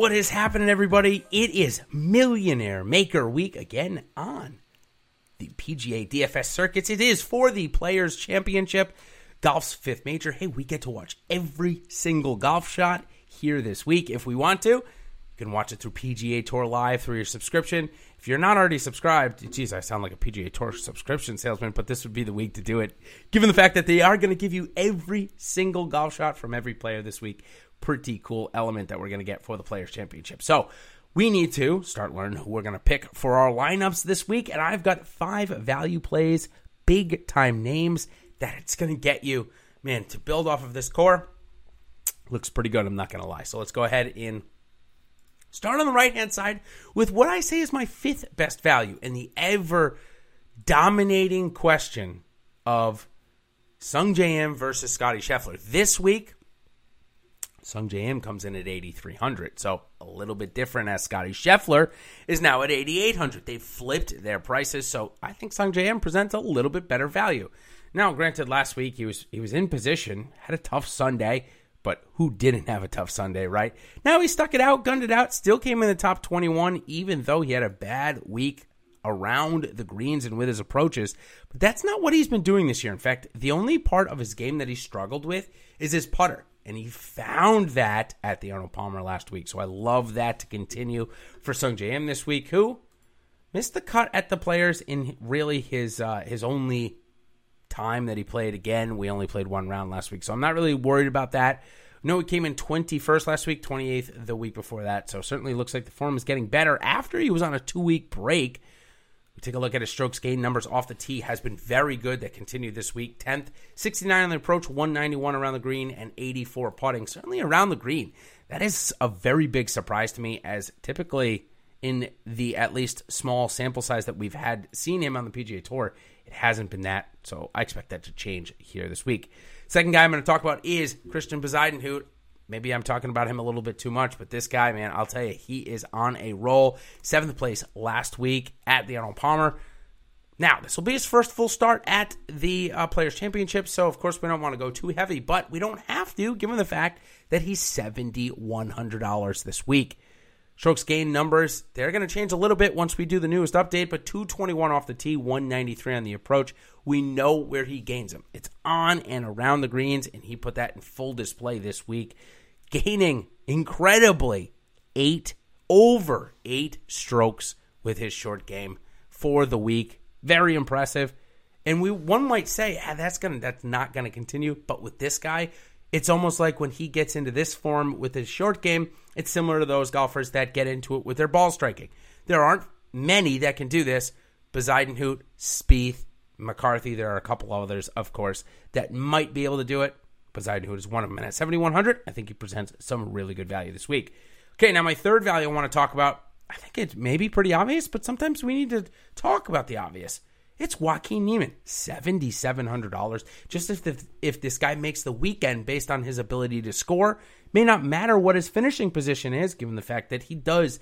What is happening, everybody? It is Millionaire Maker Week again on the PGA DFS circuits. It is for the Players Championship, golf's fifth major. Hey, we get to watch every single golf shot here this week if we want to. You can watch it through PGA Tour Live through your subscription. If you're not already subscribed, geez, I sound like a PGA Tour subscription salesman, but this would be the week to do it, given the fact that they are going to give you every single golf shot from every player this week pretty cool element that we're going to get for the Players Championship. So we need to start learning who we're going to pick for our lineups this week. And I've got five value plays, big time names that it's going to get you, man, to build off of this core. Looks pretty good, I'm not going to lie. So let's go ahead and start on the right hand side with what I say is my fifth best value in the ever dominating question of Sungjae Im versus Scottie Scheffler. This week, Sungjae Im comes in at 8,300. So a little bit different as Scottie Scheffler is now at 8,800. They've flipped their prices. So I think Sungjae Im presents a little bit better value. Now, granted, last week he was he was in position, had a tough Sunday, but who didn't have a tough Sunday, right? Now he stuck it out, gunned it out, still came in the top 21, even though he had a bad week around the greens and with his approaches. But that's not what he's been doing this year. In fact, the only part of his game that he struggled with is his putter and he found that at the Arnold Palmer last week. So I love that to continue for Sungjae Im this week, who missed the cut at the players in really his uh, his only time that he played. Again, we only played one round last week, so I'm not really worried about that. No, he came in 21st last week, 28th the week before that. So certainly looks like the form is getting better after he was on a two week break. We take a look at his strokes gain numbers off the tee has been very good. That continued this week. 10th, 69 on the approach, 191 around the green, and 84 putting. Certainly around the green. That is a very big surprise to me, as typically in the at least small sample size that we've had seen him on the PGA Tour, it hasn't been that. So I expect that to change here this week. Second guy I'm going to talk about is Christian Bezuidenhout. Maybe I'm talking about him a little bit too much, but this guy, man, I'll tell you, he is on a roll. Seventh place last week at the Arnold Palmer. Now, this will be his first full start at the uh, Players' Championship, so of course we don't want to go too heavy, but we don't have to, given the fact that he's $7,100 this week. Strokes gain numbers, they're going to change a little bit once we do the newest update, but 221 off the tee, 193 on the approach. We know where he gains them. It's on and around the greens, and he put that in full display this week, gaining incredibly eight over eight strokes with his short game for the week. Very impressive. And we one might say, ah, that's gonna that's not gonna continue. But with this guy, it's almost like when he gets into this form with his short game, it's similar to those golfers that get into it with their ball striking. There aren't many that can do this. Bezuidenhout, Spieth, McCarthy. There are a couple others, of course, that might be able to do it. Bezuidenhout who is one of them. And at 7,100, I think he presents some really good value this week. Okay, now my third value I want to talk about, I think it may be pretty obvious, but sometimes we need to talk about the obvious. It's Joaquin Niemann, $7,700. Just if, the, if this guy makes the weekend based on his ability to score, may not matter what his finishing position is, given the fact that he does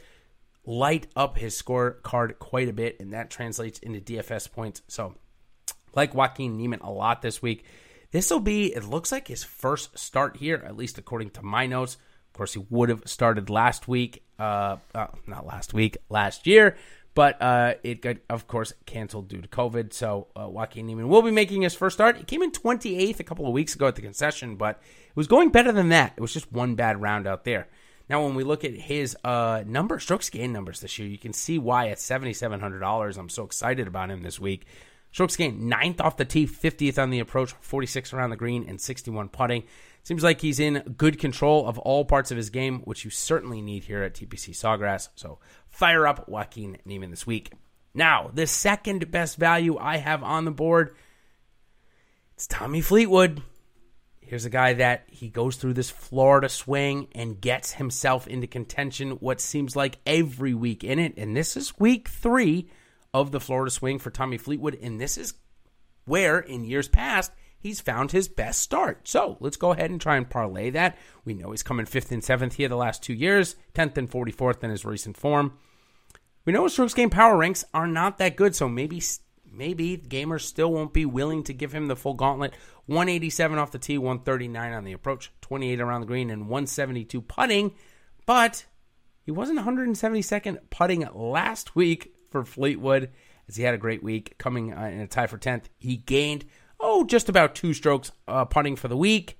light up his score card quite a bit, and that translates into DFS points. So, like Joaquin Niemann a lot this week. This will be, it looks like his first start here, at least according to my notes. Of course, he would have started last week, uh, uh, not last week, last year, but uh, it got, of course, canceled due to COVID. So uh, Joaquin Niemann will be making his first start. He came in 28th a couple of weeks ago at the concession, but it was going better than that. It was just one bad round out there. Now, when we look at his uh, number, strokes gain numbers this year, you can see why at $7,700. I'm so excited about him this week. Strokes gained ninth off the tee, 50th on the approach, 46 around the green, and 61 putting. Seems like he's in good control of all parts of his game, which you certainly need here at TPC Sawgrass. So fire up Joaquin Niemann this week. Now, the second best value I have on the board, it's Tommy Fleetwood. Here's a guy that he goes through this Florida swing and gets himself into contention what seems like every week in it. And this is week three of the Florida swing for Tommy Fleetwood. And this is where, in years past, he's found his best start. So let's go ahead and try and parlay that. We know he's coming fifth and seventh here the last two years, 10th and 44th in his recent form. We know his strokes game power ranks are not that good, so maybe maybe gamers still won't be willing to give him the full gauntlet. 187 off the tee, 139 on the approach, 28 around the green, and 172 putting. But he wasn't 172nd putting last week for Fleetwood, as he had a great week coming uh, in a tie for 10th. He gained, oh, just about two strokes uh, for the week.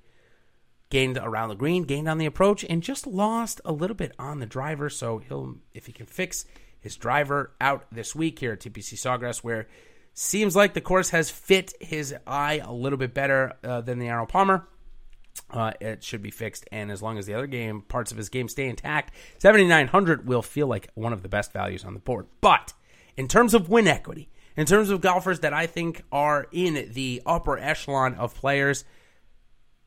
Gained around the green, gained on the approach, and just lost a little bit on the driver. So he'll, if he can fix his driver out this week here at TPC Sawgrass, where seems like the course has fit his eye a little bit better uh, than the Arnold Palmer. Uh, it should be fixed, and as long as the other game parts of his game stay intact, 7900 will feel like one of the best values on the board. But in terms of win equity, in terms of golfers that I think are in the upper echelon of players,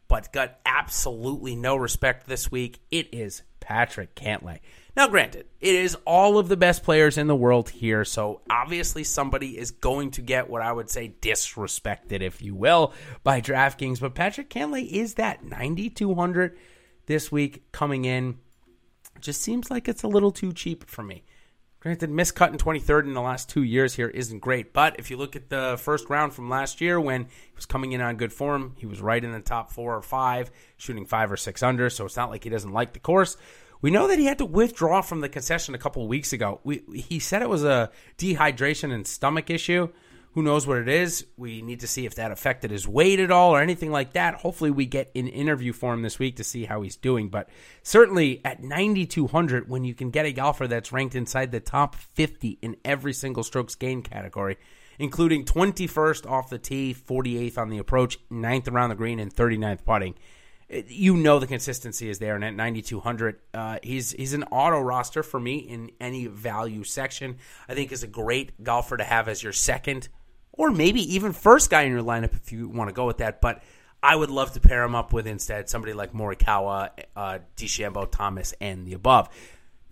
but got absolutely no respect this week, it is Patrick Cantlay. Now, granted, it is all of the best players in the world here, so obviously somebody is going to get what I would say disrespected, if you will, by DraftKings. But Patrick Cantlay is that 9,200 this week coming in. Just seems like it's a little too cheap for me. Granted, miscut in 23rd in the last two years here isn't great, but if you look at the first round from last year when he was coming in on good form, he was right in the top four or five, shooting five or six under, so it's not like he doesn't like the course. We know that he had to withdraw from the concession a couple weeks ago. We, he said it was a dehydration and stomach issue. Who knows what it is? We need to see if that affected his weight at all or anything like that. Hopefully, we get an interview for him this week to see how he's doing. But certainly at 9,200, when you can get a golfer that's ranked inside the top 50 in every single strokes gain category, including 21st off the tee, 48th on the approach, 9th around the green, and 39th putting you know the consistency is there, and at 9200, uh, he's he's an auto roster for me in any value section. I think is a great golfer to have as your second or maybe even first guy in your lineup if you want to go with that. But I would love to pair him up with instead somebody like Morikawa, uh, DeChambeau, Thomas, and the above.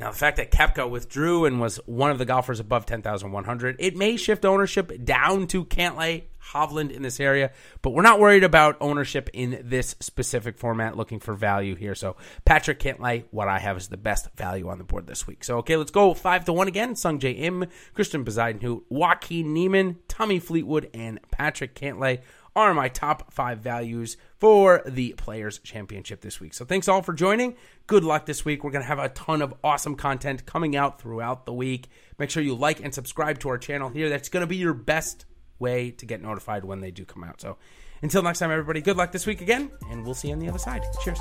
Now, the fact that Koepka withdrew and was one of the golfers above 10,100, it may shift ownership down to Cantlay, Hovland in this area, but we're not worried about ownership in this specific format, looking for value here. So, Patrick Cantlay, what I have is the best value on the board this week. So, okay, let's go 5 to 1 again. Sungjae Im, Christian Bezuidenhout, Joaquin Niemann, Tommy Fleetwood, and Patrick Cantlay are my top five values for the Players Championship this week. So thanks all for joining. Good luck this week. We're going to have a ton of awesome content coming out throughout the week. Make sure you like and subscribe to our channel here. That's going to be your best way to get notified when they do come out. So until next time, everybody, good luck this week again, and we'll see you on the other side. Cheers.